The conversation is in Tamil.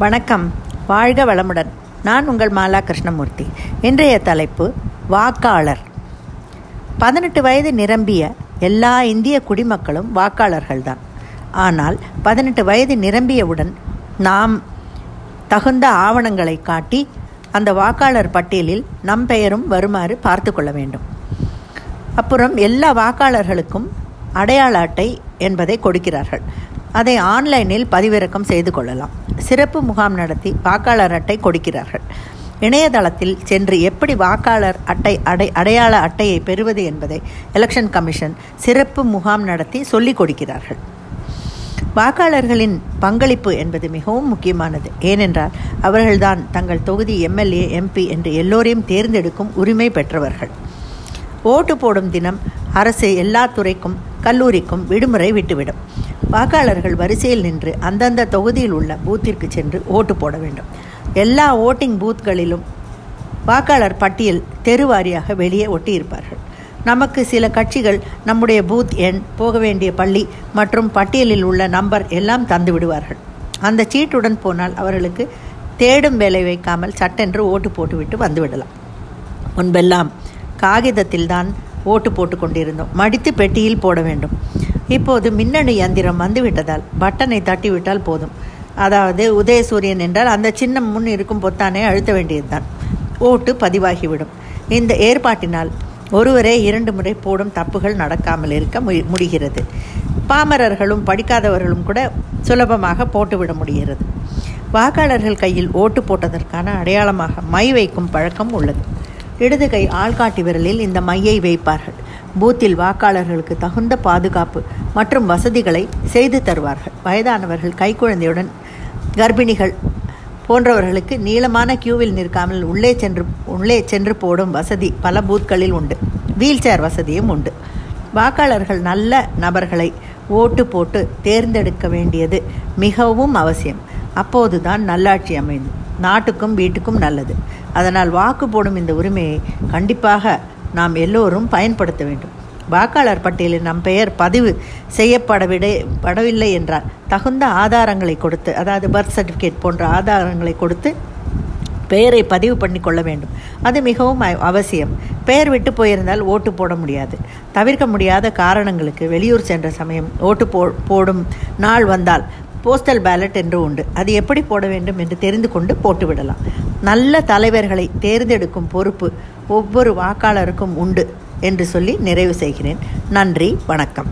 வணக்கம். வாழ்க வளமுடன். நான் உங்கள் மாலா கிருஷ்ணமூர்த்தி. இன்றைய தலைப்பு வாக்காளர். பதினெட்டு வயது நிரம்பிய எல்லா இந்திய குடிமக்களும் வாக்காளர்கள்தான். ஆனால் பதினெட்டு வயது நிரம்பியவுடன் நாம் தகுந்த ஆவணங்களை காட்டி அந்த வாக்காளர் பட்டியலில் நம் பெயரும் வருமாறு பார்த்து கொள்ள வேண்டும். அப்புறம் எல்லா வாக்காளர்களுக்கும் அடையாள அட்டை என்பதை கொடுக்கிறார்கள். அதை ஆன்லைனில் பதிவிறக்கம் செய்து கொள்ளலாம். சிறப்பு முகாம் நடத்தி வாக்காளர் அட்டை கொடுக்கிறார்கள். இணையதளத்தில் சென்று எப்படி வாக்காளர் அட்டை அடை அடையாள அட்டையை பெறுவது என்பதை எலெக்ஷன் கமிஷன் சிறப்பு முகாம் நடத்தி சொல்லிக் கொடுக்கிறார்கள். வாக்காளர்களின் பங்களிப்பு என்பது மிகவும் முக்கியமானது. ஏனென்றால் அவர்கள்தான் தங்கள் தொகுதி எம்எல்ஏ எம்பி என்று எல்லோரையும் தேர்ந்தெடுக்கும் உரிமை பெற்றவர்கள். ஓட்டு போடும் தினம் அரசு எல்லா துறைக்கும் கல்லூரிக்கும் விடுமுறை விட்டுவிடும். வாக்காளர்கள் வரிசையில் நின்று அந்தந்த தொகுதியில் உள்ள பூத்திற்கு சென்று ஓட்டு போட வேண்டும். எல்லா ஓட்டிங் பூத்களிலும் வாக்காளர் பட்டியல் தெரு வாரியாக வெளியே ஒட்டியிருப்பார்கள். நமக்கு சில கட்சிகள் நம்முடைய பூத் எண் போக வேண்டிய பள்ளி மற்றும் பட்டியலில் உள்ள நம்பர் எல்லாம் தந்து விடுவார்கள். அந்த சீட்டுடன் போனால் அவர்களுக்கு தேடும் வேலை வைக்காமல் சட்டென்று ஓட்டு போட்டுவிட்டு வந்துவிடலாம் முன்பெல்லாம் காகிதத்தில்தான் ஓட்டு போட்டு கொண்டிருந்தோம் மடித்து பெட்டியில் போட வேண்டும். இப்போது மின்னணு இயந்திரம் வந்துவிட்டதால் பட்டனை தட்டிவிட்டால் போதும். அதாவது உதயசூரியன் என்றால் அந்த சின்னம் முன் இருக்கும் பொத்தானை அழுத்த வேண்டியதுதான். ஓட்டு பதிவாகிவிடும். இந்த ஏற்பாட்டினால் ஒருவரே இரண்டு முறை போடும் தப்புகள் நடக்காமல் இருக்க முடிகிறது. பாமரர்களும் படிக்காதவர்களும் கூட சுலபமாக போட்டுவிட முடிகிறது. வாக்காளர்கள் கையில் ஓட்டு போட்டதற்கான அடையாளமாக மை வைக்கும் பழக்கம் உள்ளது. இடது கை ஆள்காட்டி விரலில் இந்த மையை வைப்பார்கள். பூத்தில் வாக்காளர்களுக்கு தகுந்த பாதுகாப்பு மற்றும் வசதிகளை செய்து தருவார்கள். வயதானவர்கள் கைக்குழந்தையுடன் கர்ப்பிணிகள் போன்றவர்களுக்கு நீளமான கியூவில் நிற்காமல் உள்ளே சென்று உள்ளே சென்று போடும் வசதி பல பூத்களில் உண்டு. வீல் சேர் வசதியும் உண்டு. வாக்காளர்கள் நல்ல நபர்களை ஓட்டு போட்டு தேர்ந்தெடுக்க வேண்டியது மிகவும் அவசியம். அப்போதுதான் நல்லாட்சி அமைந்தது நாட்டுக்கும் வீட்டுக்கும் நல்லது. அதனால் வாக்கு போடும் இந்த உரிமையை கண்டிப்பாக நாம் எல்லோரும் பயன்படுத்த வேண்டும். வாக்காளர் பட்டியலில் நம் பெயர் பதிவு செய்யப்படவிட படவில்லை என்றால் தகுந்த ஆதாரங்களை கொடுத்து அதாவது பர்த் சர்டிஃபிகேட் போன்ற ஆதாரங்களை கொடுத்து பெயரை பதிவு பண்ணி கொள்ள வேண்டும். அது மிகவும் அவசியம். பெயர் விட்டு போயிருந்தால் ஓட்டு போட முடியாது. தவிர்க்க முடியாத காரணங்களுக்கு வெளியூர் சென்ற சமயம் ஓட்டு போ போடும் நாள் வந்தால் போஸ்டல் பேலட் என்று உண்டு. அது எப்படி போட வேண்டும் என்று தெரிந்து கொண்டு போட்டுவிடலாம் நல்ல தலைவர்களை தேர்ந்தெடுக்கும் பொறுப்பு ஒவ்வொரு வாக்காளருக்கும் உண்டு என்று சொல்லி நிறைவு செய்கிறேன். நன்றி வணக்கம்.